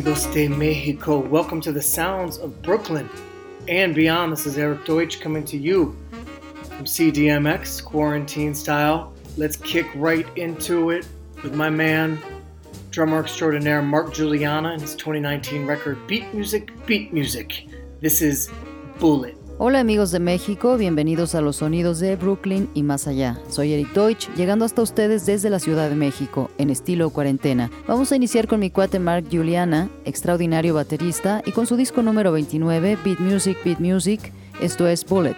Amigos de Mexico. Welcome to the sounds of Brooklyn and beyond. This is Eric Deutsch coming to you from CDMX, quarantine style. Let's kick right into it with my man, drummer extraordinaire Mark Guiliana, and his 2019 record Beat Music, Beat Music. This is Bullet. Hola amigos de México, bienvenidos a los sonidos de Brooklyn y más allá. Soy Eric Deutsch, llegando hasta ustedes desde la Ciudad de México, en estilo cuarentena. Vamos a iniciar con mi cuate Mark Juliana, extraordinario baterista, y con su disco número 29, Beat Music, Beat Music, esto es Bullet.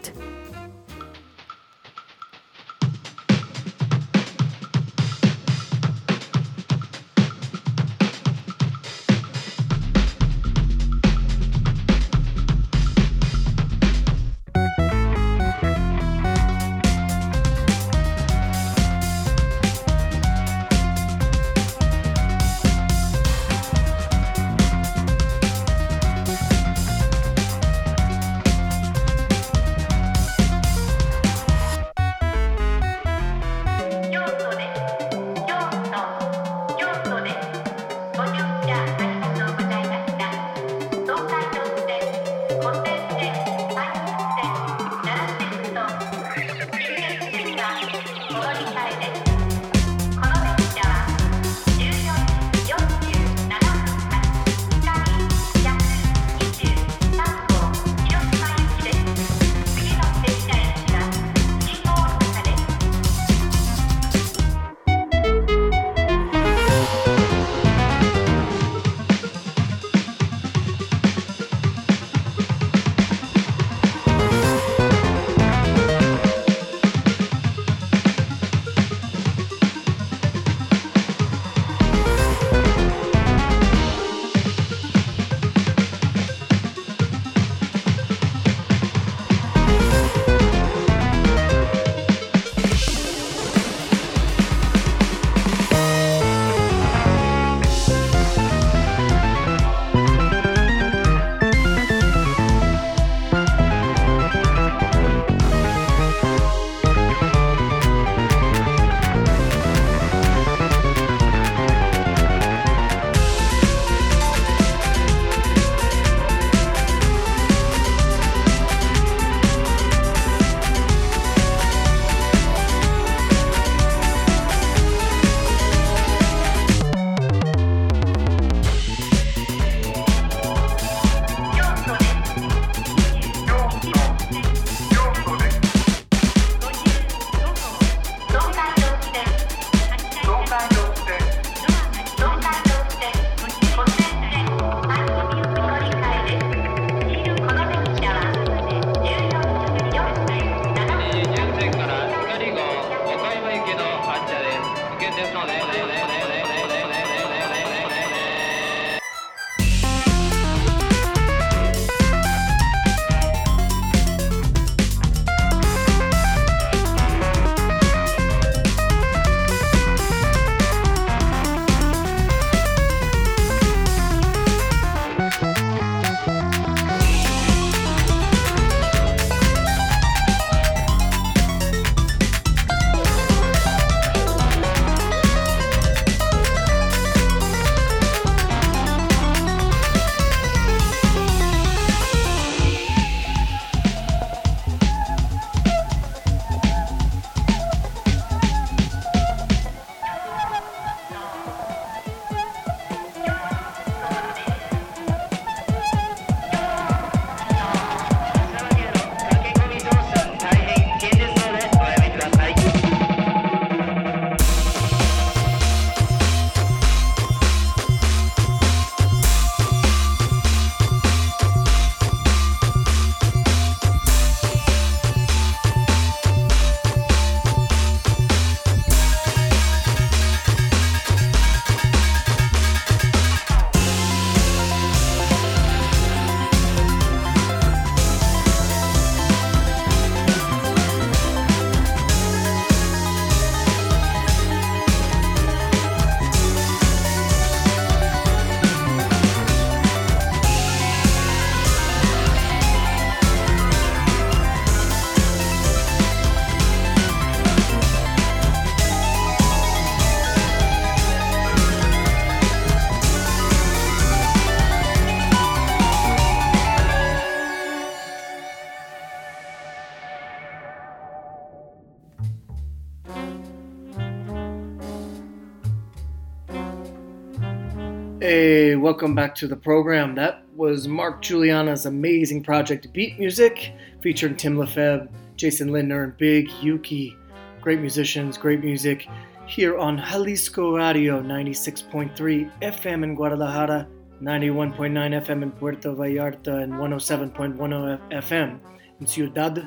Welcome back to the program. That was Mark Guiliana's amazing project Beat Music, featuring Tim Lefebvre, Jason Lindner, and Big Yuki. Great musicians, great music here on Jalisco Radio 96.3 FM in Guadalajara, 91.9 FM in Puerto Vallarta, and 107.10 FM in Ciudad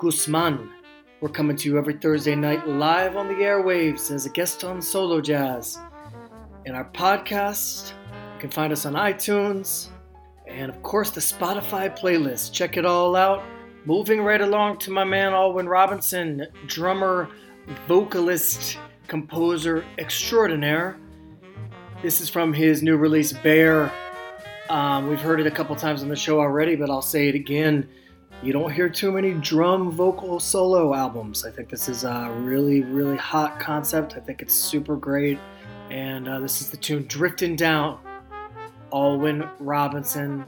Guzman. We're coming to you every Thursday night live on the airwaves as a guest on Solo Jazz in our podcast. Can find us on iTunes and, of course, the Spotify playlist. Check it all out. Moving right along to my man Alwyn Robinson, drummer, vocalist, composer extraordinaire. This is from his new release, Bare. Um, we've heard it a couple times on the show already, but I'll say it again. You don't hear too many drum vocal solo albums. I think this is a really, really hot concept. I think it's super great. And uh, this is the tune Drifting Down, Alwyn Robinson,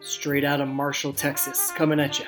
straight out of Marshall, Texas, coming at you.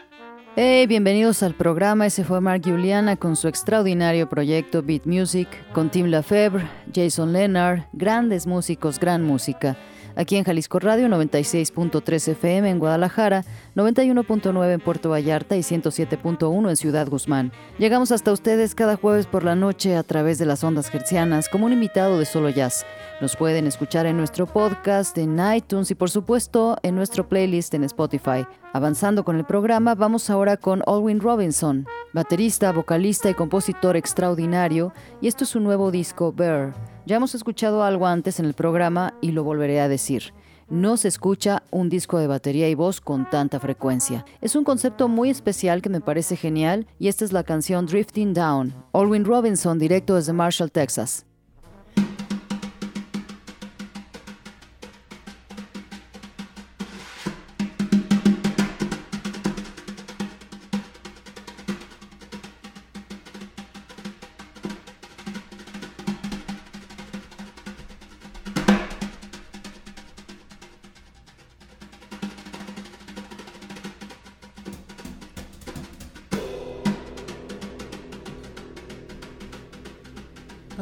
Hey, bienvenidos al programa. Ese fue Mark Juliana con su extraordinario proyecto Beat Music, con Tim Lefebvre, Jason Leonard, grandes músicos, gran música aquí en Jalisco Radio 96.3 FM en Guadalajara, 91.9 en Puerto Vallarta y 107.1 en Ciudad Guzmán. Llegamos hasta ustedes cada jueves por la noche a través de las ondas gercianas como un invitado de Solo Jazz. Nos pueden escuchar en nuestro podcast, en iTunes y por supuesto en nuestro playlist en Spotify. Avanzando con el programa, vamos ahora con Alwyn Robinson, baterista, vocalista y compositor extraordinario, y esto es su nuevo disco, Bear. Ya hemos escuchado algo antes en el programa y lo volveré a decir. No se escucha un disco de batería y voz con tanta frecuencia. Es un concepto muy especial que me parece genial y esta es la canción Drifting Down. Alwyn Robinson, directo desde Marshall, Texas.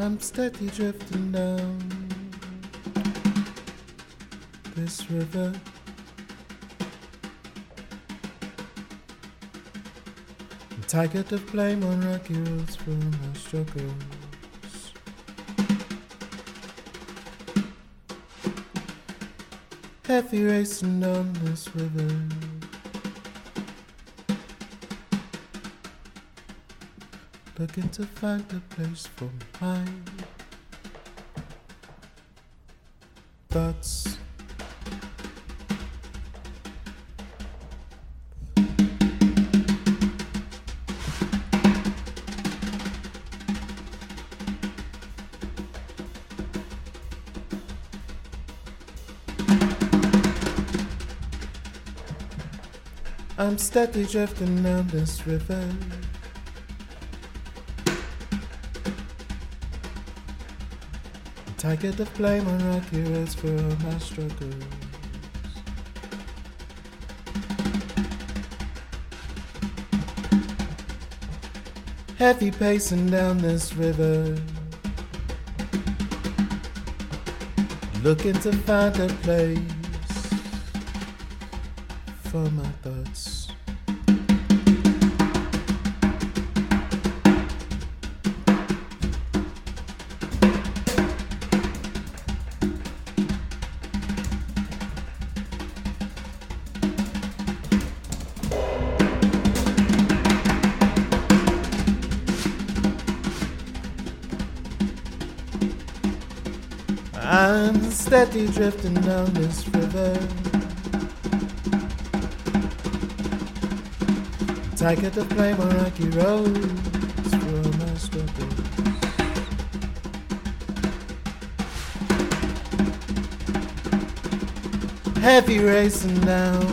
I'm steady drifting down this river. I'm tired of blame on rocky roads for my struggles. Heavy racing down this river. Looking to find a place for my thoughts. I'm steadily drifting down this river. Tired the blame on roads for my struggles. Heavy pacing down this river. Looking to find a place for my thoughts. Steady drifting down this river. Tiger to play on rocky roads my struggles. Heavy racing down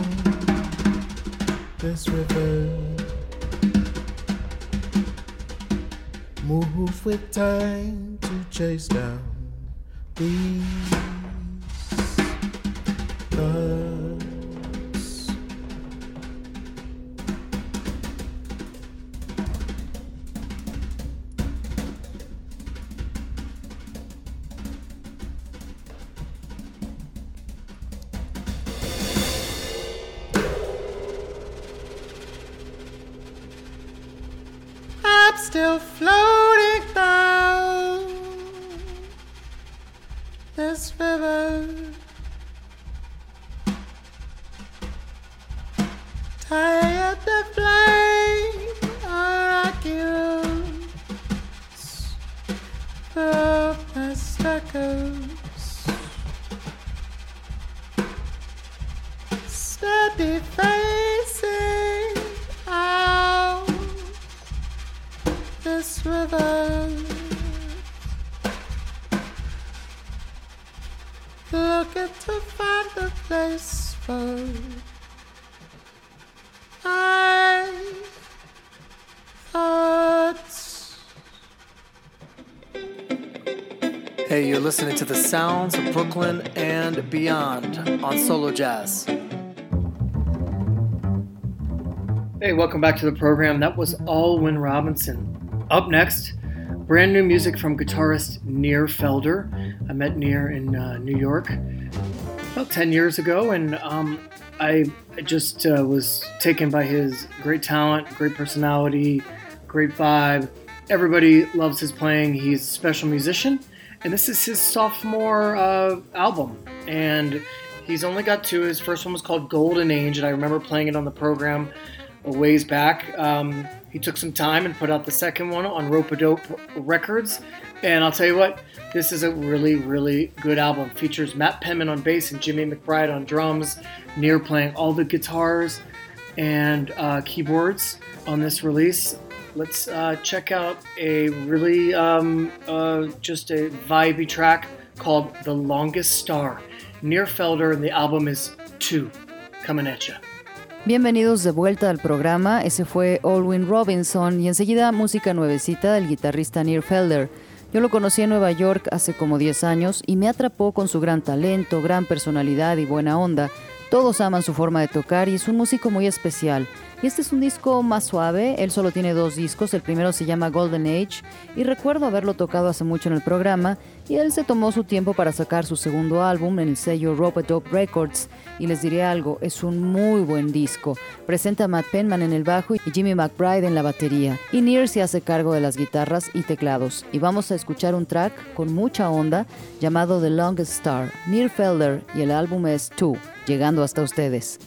this river. Move with time to chase down these the past echoes. Steady facing out this river. Looking to find a place for Hey, you're listening to the sounds of Brooklyn and beyond on Solo Jazz. Hey, welcome back to the program. That was Alwyn Robinson. Up next, brand new music from guitarist Nir Felder. I met Nir in uh, New York about 10 years ago, and um, I just uh, was taken by his great talent, great personality, great vibe. Everybody loves his playing. He's a special musician, and this is his sophomore uh, album. And he's only got two. His first one was called Golden Age, and I remember playing it on the program a ways back. Um, he took some time and put out the second one on Ropeadope Records. And I'll tell you what, this is a really, really good album. Features Matt Penman on bass and Jimmy Macbride on drums. Nir playing all the guitars and uh, keyboards on this release. Let's uh, check out a really um, uh, just a vibey track called The Longest Star. Nir Felder, and the album is Two, coming at you. Bienvenidos de vuelta al programa, ese fue Olwyn Robinson y enseguida música nuevecita del guitarrista Nir Felder. Yo lo conocí en Nueva York hace como 10 años y me atrapó con su gran talento, gran personalidad y buena onda. Todos aman su forma de tocar y es un músico muy especial. Y este es un disco más suave, él solo tiene dos discos, el primero se llama Golden Age. Y recuerdo haberlo tocado hace mucho en el programa. Y él se tomó su tiempo para sacar su segundo álbum en el sello Rope Records. Y les diré algo, es un muy buen disco. Presenta a Matt Penman en el bajo y Jimmy McBride en la batería. Y Near se hace cargo de las guitarras y teclados. Y vamos a escuchar un track con mucha onda llamado The Longest Star, Near Felder. Y el álbum es Two, llegando hasta ustedes.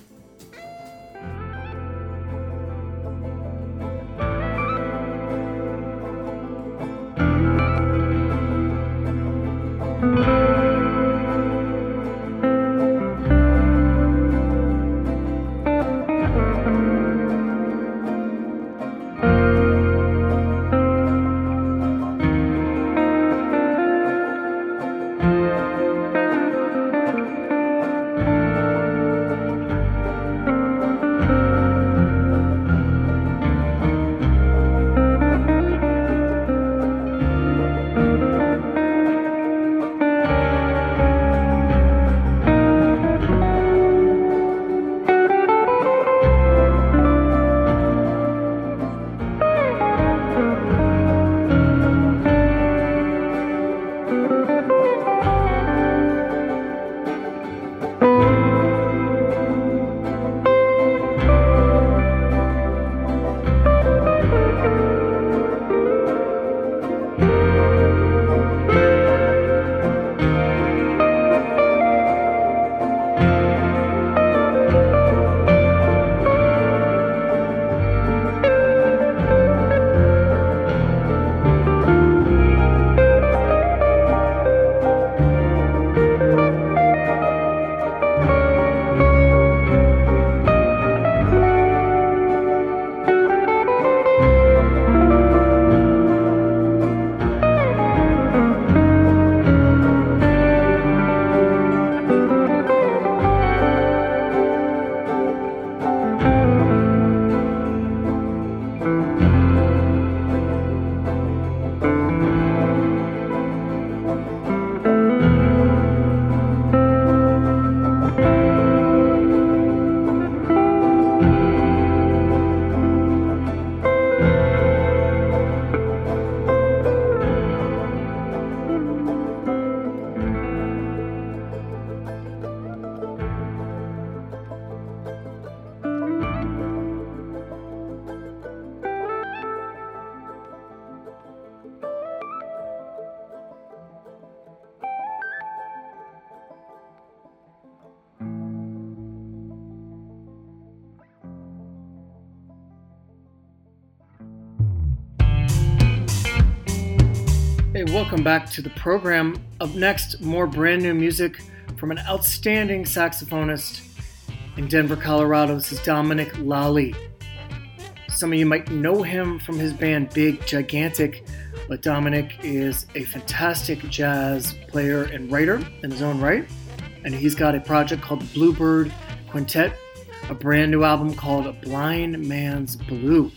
Welcome back to the program. Up next, more brand new music from an outstanding saxophonist in Denver, Colorado. This is Dominic Lalli. Some of you might know him from his band Big Gigantic, but Dominic is a fantastic jazz player and writer in his own right. And he's got a project called Bluebird Quintet, a brand new album called Blind Man's Blue.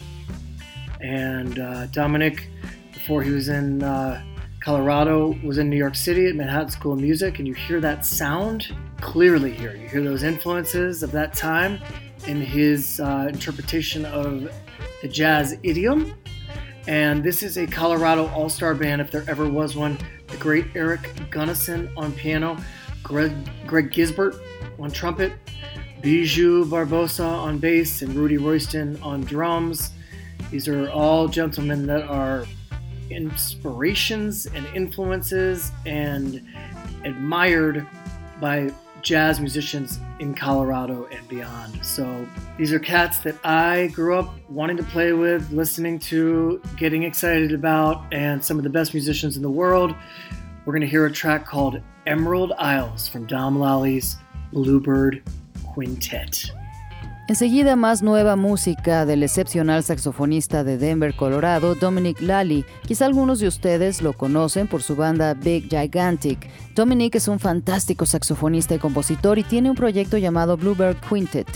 And uh, Dominic, before he was in uh, Colorado, was in New York City at Manhattan School of Music, and you hear that sound clearly here. You hear those influences of that time in his uh, interpretation of the jazz idiom. And this is a Colorado all star band, if there ever was one. The great Eric Gunnison on piano, Greg, Greg Gisbert on trumpet, Bijoux Barbosa on bass, and Rudy Royston on drums. These are all gentlemen that are inspirations and influences and admired by jazz musicians in Colorado and beyond. So these are cats that I grew up wanting to play with, listening to, getting excited about, and some of the best musicians in the world. We're going to hear a track called Emerald Isles from Dom Lalli's Bluebird Quintet. Enseguida más nueva música del excepcional saxofonista de Denver, Colorado, Dominic Lally. Quizá algunos de ustedes lo conocen por su banda Big Gigantic. Dominic es un fantástico saxofonista y compositor y tiene un proyecto llamado Bluebird Quintet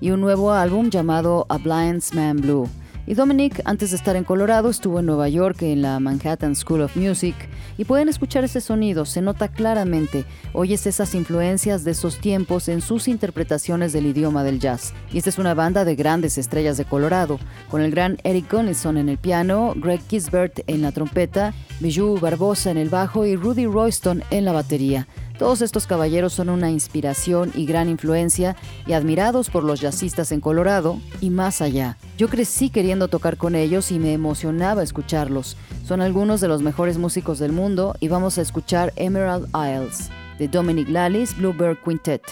y un nuevo álbum llamado A Blind Man Blue. Y Dominic, antes de estar en Colorado, estuvo en Nueva York en la Manhattan School of Music y pueden escuchar ese sonido, se nota claramente, oyes esas influencias de esos tiempos en sus interpretaciones del idioma del jazz. Y esta es una banda de grandes estrellas de Colorado, con el gran Eric Gunnison en el piano, Greg Gisbert en la trompeta, Bijou Barbosa en el bajo y Rudy Royston en la batería. Todos estos caballeros son una inspiración y gran influencia y admirados por los jazzistas en Colorado y más allá. Yo crecí queriendo tocar con ellos y me emocionaba escucharlos. Son algunos de los mejores músicos del mundo y vamos a escuchar Emerald Isles de Dominic Lallis Bluebird Quintet.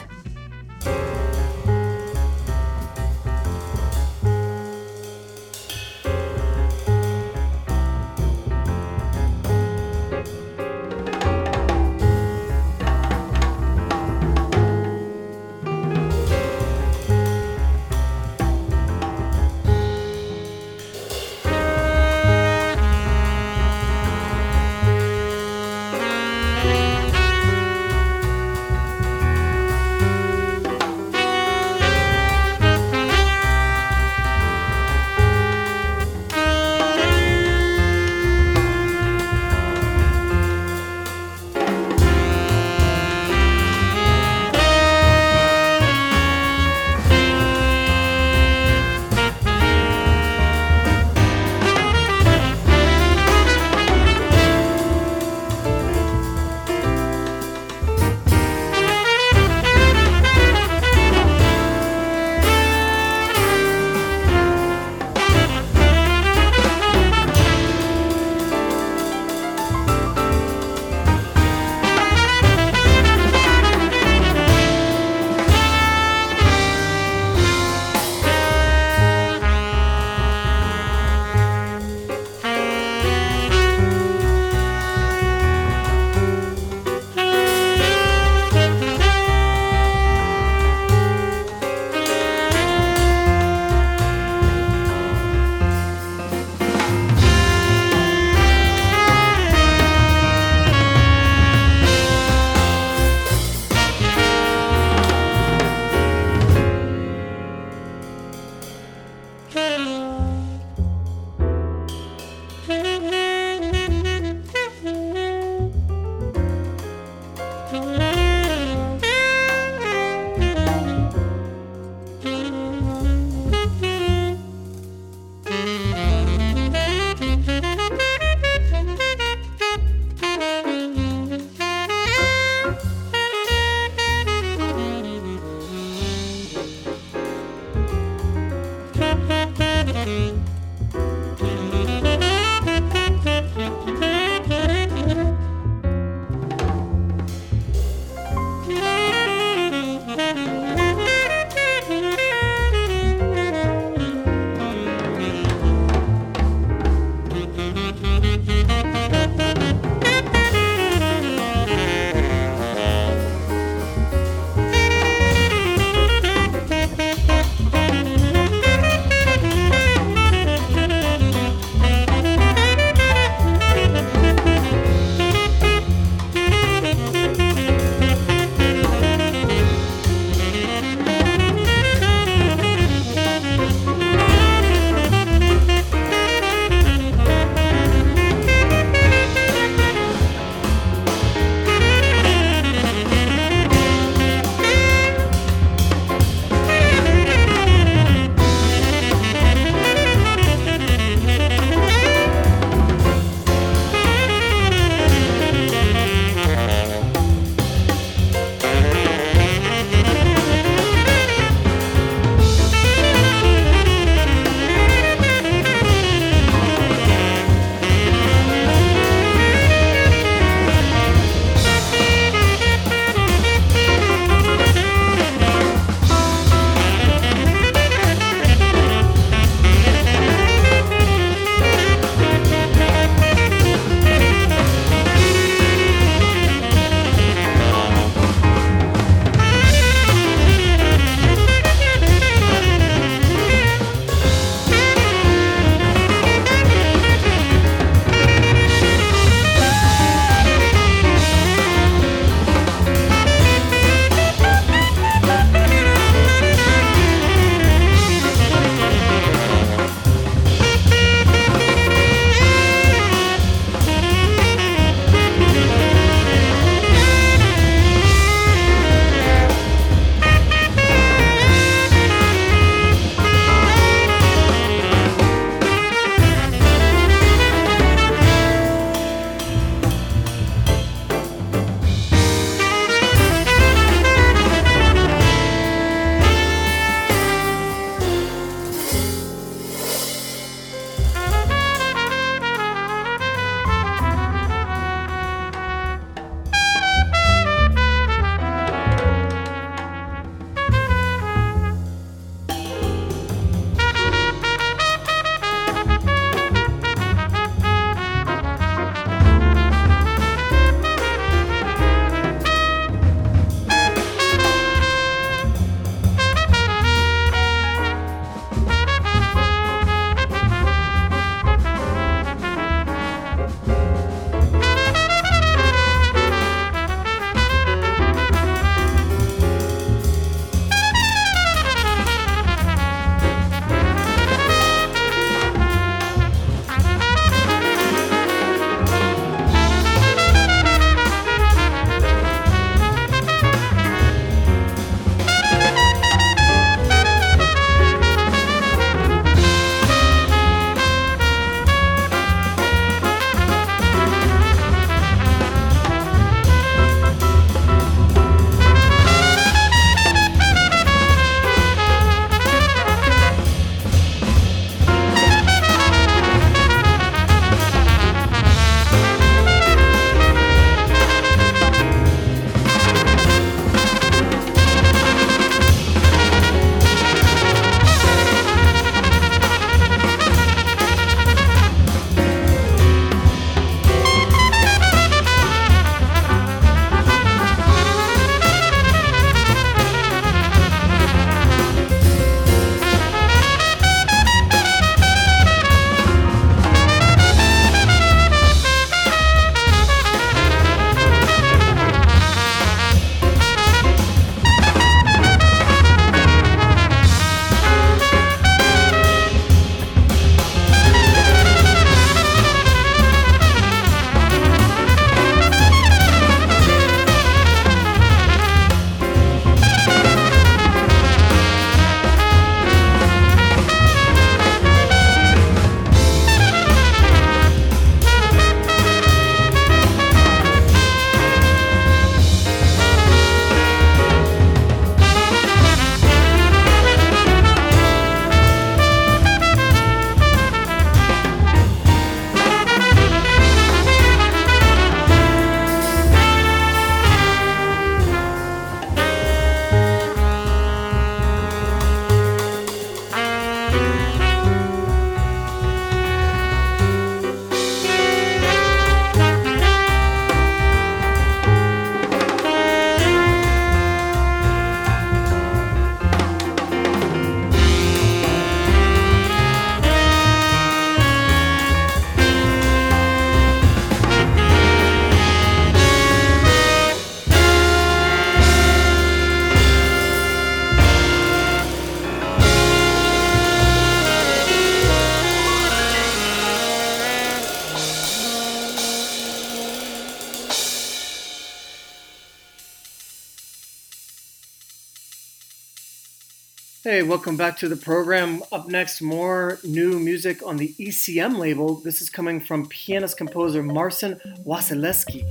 Hey, welcome back to the program. Up next, more new music on the ECM label. This is coming from pianist composer Marcin Wasilewski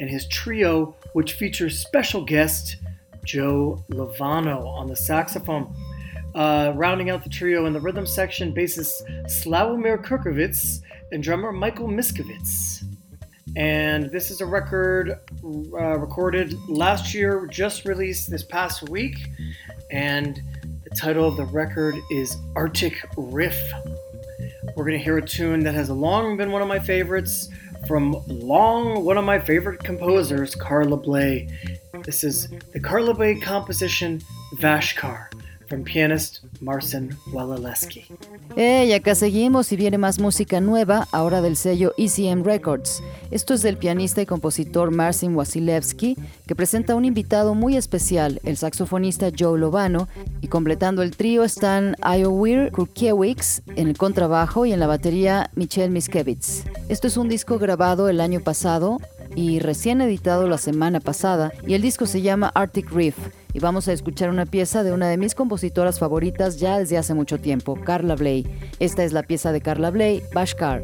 and his trio, which features special guest Joe Lovano on the saxophone. Uh, rounding out the trio in the rhythm section, bassist Slawomir Kurkiewicz and drummer Michael Miskiewicz. And this is a record uh, recorded last year, just released this past week. And the title of the record is Arctic Riff. We're going to hear a tune that has long been one of my favorites from long one of my favorite composers, Carla Bley. This is the Carla Bley composition Vashkar from pianist Marcin Wasilewski. Hey, acá seguimos y viene más música nueva, ahora del sello ECM Records. Esto es del pianista y compositor Marcin Wasilewski, que presenta un invitado muy especial, el saxofonista Joe Lovano, y completando el trío están Iowir Kurkiewicz en el contrabajo y en la batería Michel Miskevitz. Esto es un disco grabado el año pasado y recién editado la semana pasada, y el disco se llama Arctic Riff y vamos a escuchar una pieza de una de mis compositoras favoritas ya desde hace mucho tiempo, Carla Bley. Esta es la pieza de Carla Bley, Bashkar.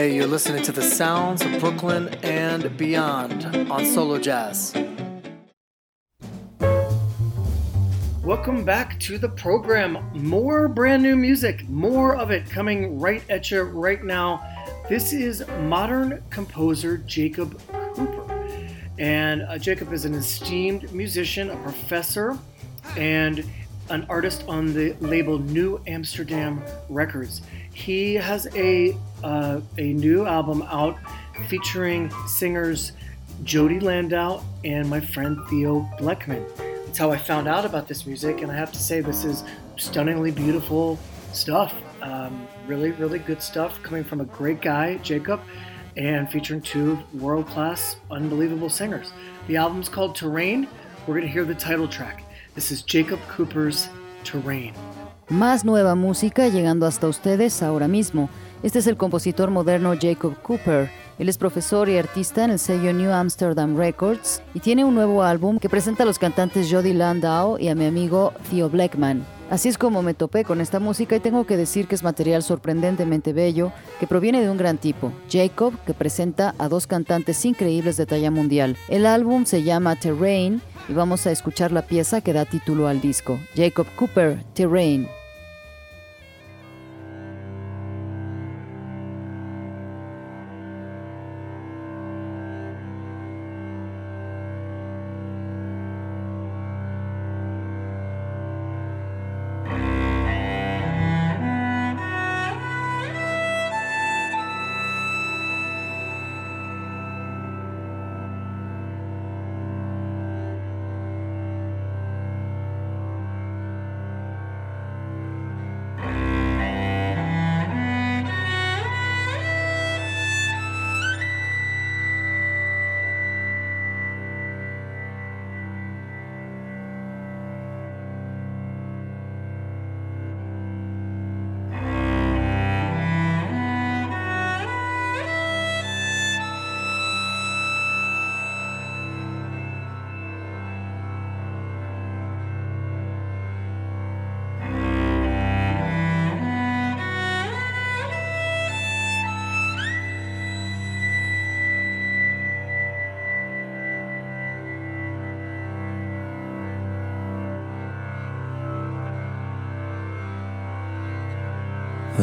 Hey, you're listening to the sounds of Brooklyn and beyond on Solo Jazz. Welcome back to the program. More brand new music, more of it coming right at you right now. This is modern composer Jacob Cooper. And uh, Jacob is an esteemed musician, a professor, and an artist on the label New Amsterdam Records. He has a uh, a new album out featuring singers Jodie Landau and my friend Theo Bleckmann. That's how I found out about this music, and I have to say, this is stunningly beautiful stuff. Um, really, really good stuff coming from a great guy, Jacob, and featuring two world class, unbelievable singers. The album's called Terrain. We're going to hear the title track. This is Jacob Cooper's Terrain. Más nueva música llegando hasta ustedes ahora mismo. Este es el compositor moderno Jacob Cooper. Él es profesor y artista en el sello New Amsterdam Records y tiene un nuevo álbum que presenta a los cantantes Jody Landau y a mi amigo Theo Blackman. Así es como me topé con esta música y tengo que decir que es material sorprendentemente bello que proviene de un gran tipo, Jacob, que presenta a dos cantantes increíbles de talla mundial. El álbum se llama Terrain y vamos a escuchar la pieza que da título al disco, Jacob Cooper, Terrain.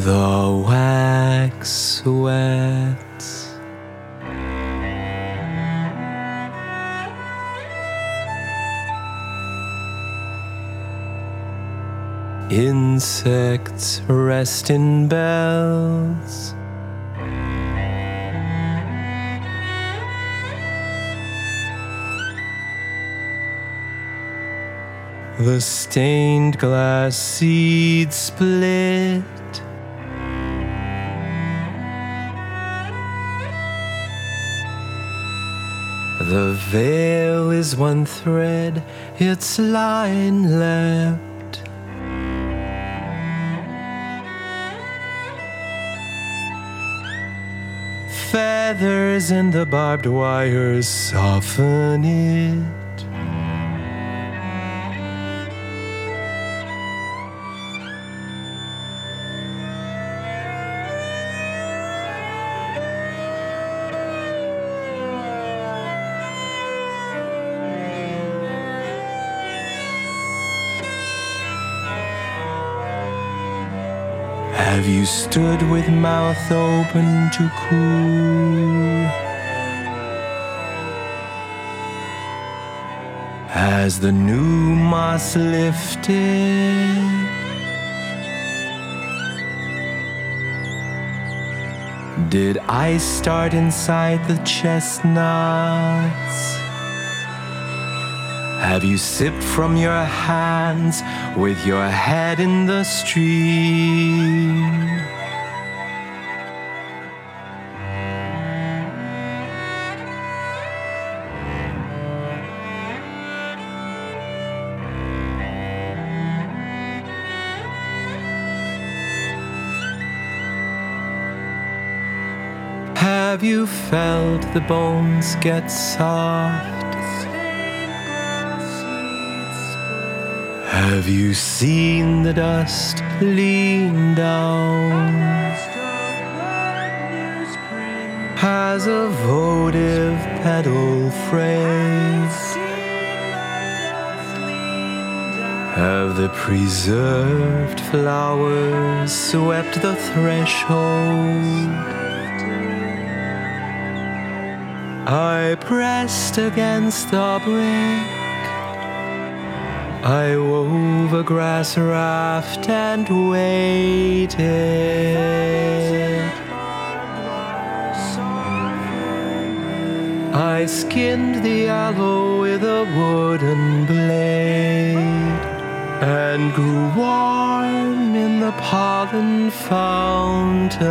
The wax wets. Insects rest in bells. The stained glass seed split. The veil is one thread, its line left. Feathers and the barbed wires soften it. Have you stood with mouth open to cool? Has the new moss lifted? Did I start inside the chestnuts? Have you sipped from your hands with your head in the stream? Have you felt the bones get soft? Have you seen the dust lean down? Has a votive pedal phrase? Have the preserved flowers swept the threshold? I pressed against the brick. I wove a grass raft and waited. I skinned the aloe with a wooden blade and grew warm in the pollen fountain.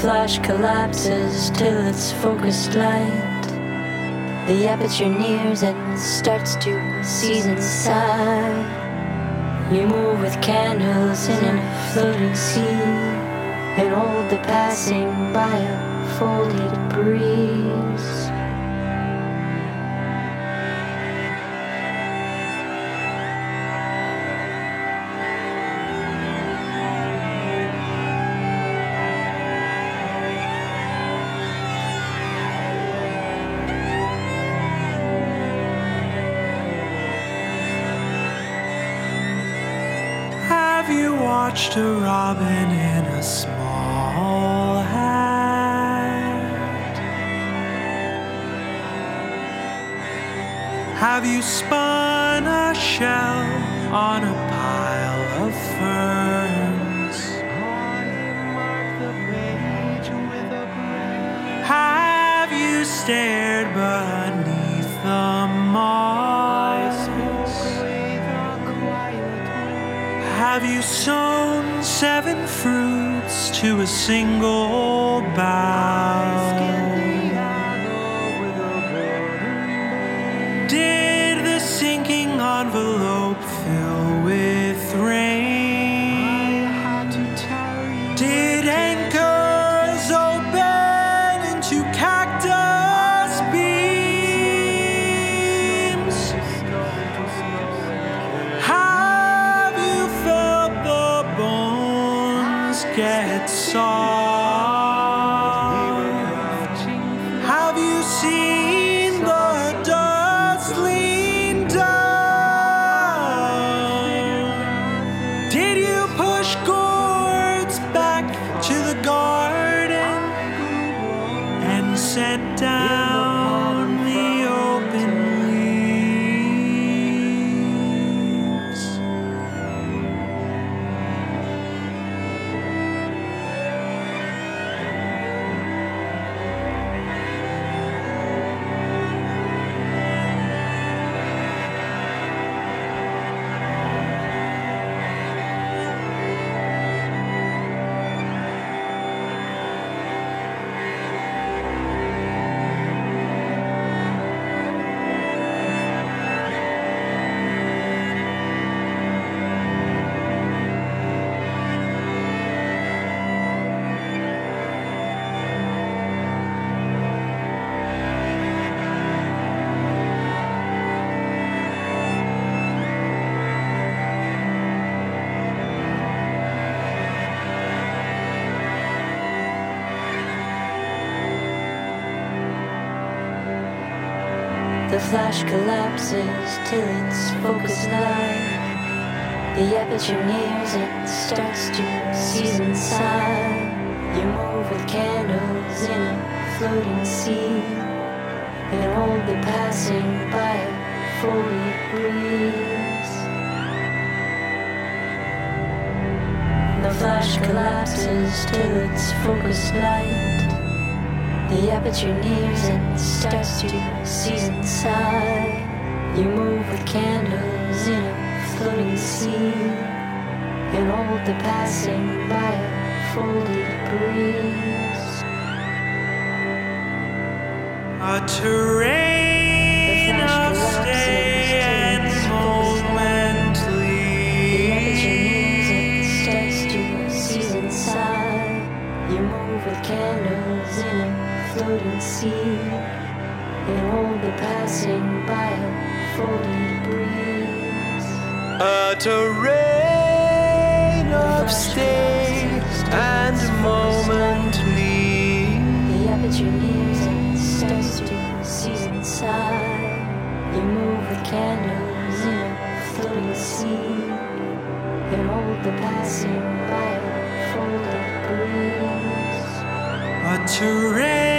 Flash collapses till it's focused light. The aperture nears and starts to seize inside. You move with candles in a floating sea and hold the passing by a folded breeze. Robin in a small hat? Have you spun a shell on a pile of ferns? Have you stared beneath the moss? Have you sown seven fruits to a single bough? Collapses till its focus light. The aperture nears and starts to seize inside. You move with candles in a floating sea and hold the passing by a folded breeze. The flash collapses till its focused light. The aperture nears and starts to seize inside. You move with candles in a floating sea and hold the passing by a folded breeze. A terrain of stay and till its focus The aperture starts to seize inside. You move with candles in a floating sea and hold the passing by a folded breeze. A terrain of stay and momently. The aperture nears and starts to seize inside. You move with candles in a floating sea and hold the passing by a folded breeze. A terrain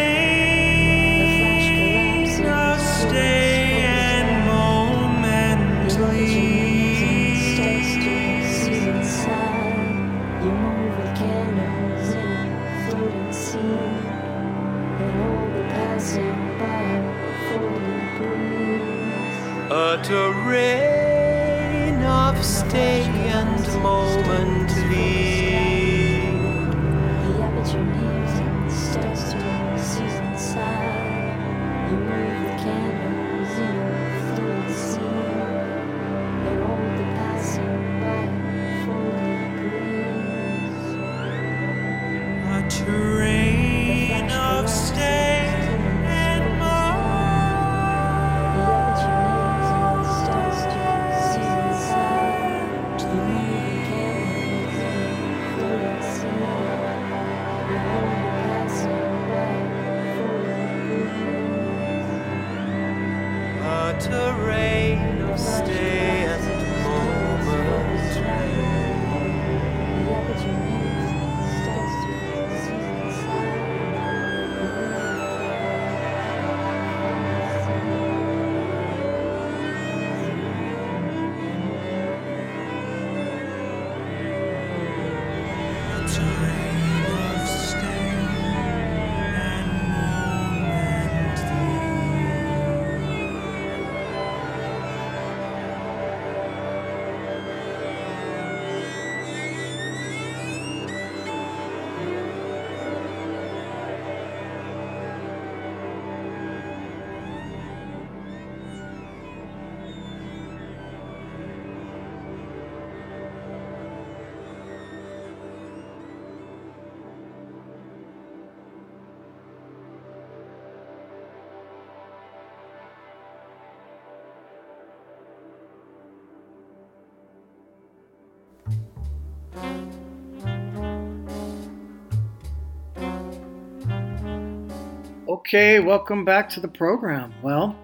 Okay, welcome back to the program. Well,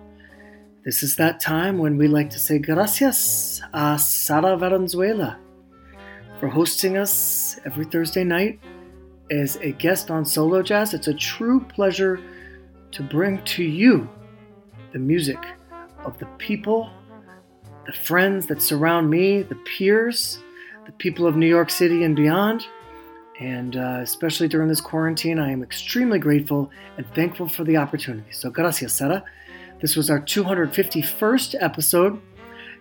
this is that time when we like to say gracias a Sara Valenzuela for hosting us every Thursday night as a guest on Solo Jazz. It's a true pleasure to bring to you the music of the people, the friends that surround me, the peers, the people of New York City and beyond. And uh, especially during this quarantine, I am extremely grateful and thankful for the opportunity. So, gracias, Sara. This was our 251st episode,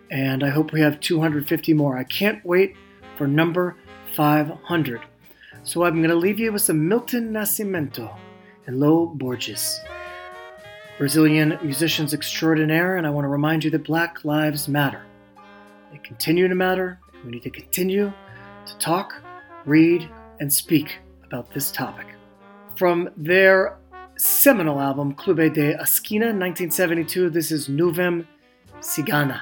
and I hope we have 250 more. I can't wait for number 500. So, I'm going to leave you with some Milton Nascimento and Lo Borges, Brazilian musicians extraordinaire, and I want to remind you that Black Lives Matter. They continue to matter, we need to continue to talk, read, and speak about this topic. From their seminal album Clube de Esquina 1972, this is Nuvem Cigana.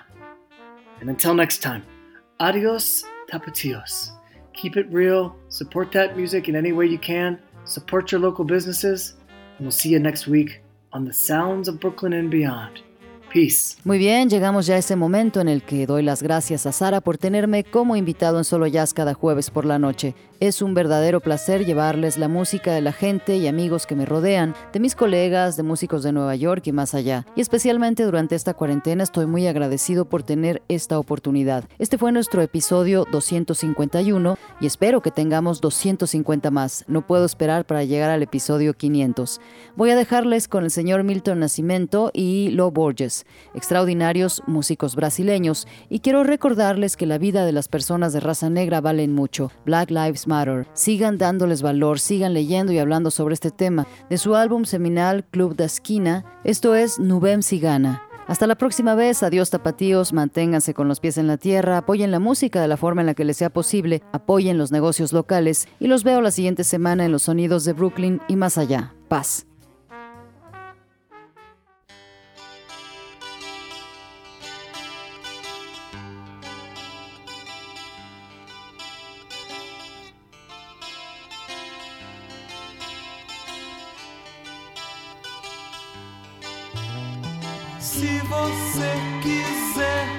And until next time, adios tapatios. Keep it real, support that music in any way you can, support your local businesses, and we'll see you next week on the Sounds of Brooklyn and Beyond. Muy bien, llegamos ya a ese momento en el que doy las gracias a Sara por tenerme como invitado en Solo Jazz cada jueves por la noche. Es un verdadero placer llevarles la música de la gente y amigos que me rodean, de mis colegas, de músicos de Nueva York y más allá. Y especialmente durante esta cuarentena estoy muy agradecido por tener esta oportunidad. Este fue nuestro episodio 251 y espero que tengamos 250 más. No puedo esperar para llegar al episodio 500. Voy a dejarles con el señor Milton Nascimento y Lo Borges, extraordinarios músicos brasileños, y quiero recordarles que la vida de las personas de raza negra valen mucho. Black Lives Matter. Sigan dándoles valor, sigan leyendo y hablando sobre este tema. De su álbum seminal Club da Esquina, esto es Nubem Cigana. Hasta la próxima vez, adiós tapatíos, manténganse con los pies en la tierra, apoyen la música de la forma en la que les sea posible, apoyen los negocios locales y los veo la siguiente semana en los sonidos de Brooklyn y más allá. Paz. Se você quiser,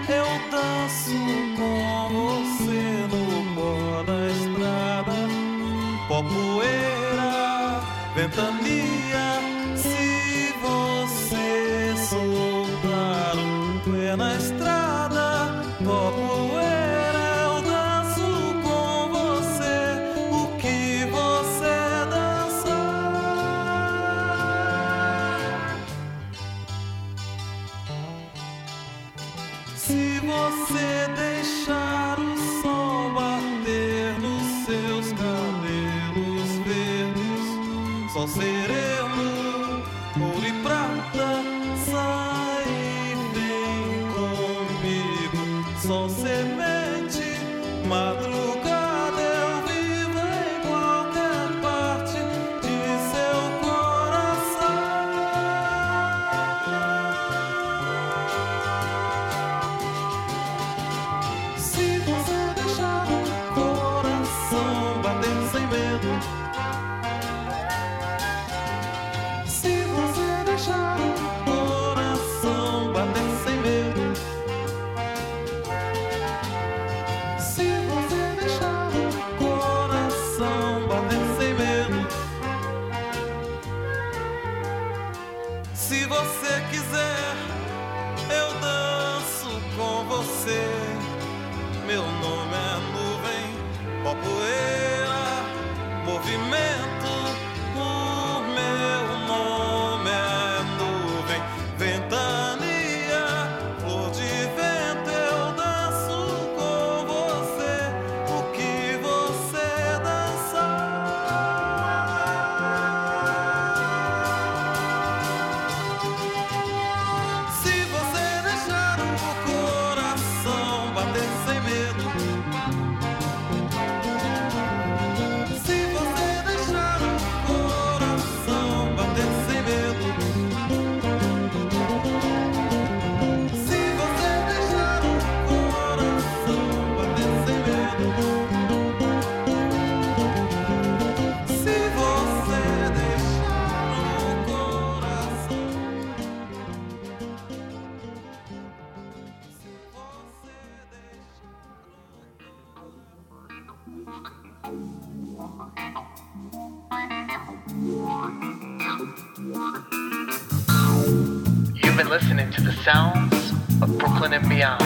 listening to the sounds of Brooklyn and beyond.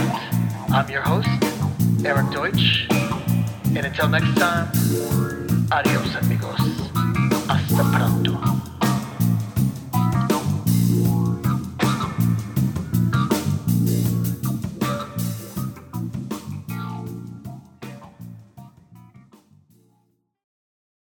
I'm your host, Eric Deutsch. And until next time, adios amigos.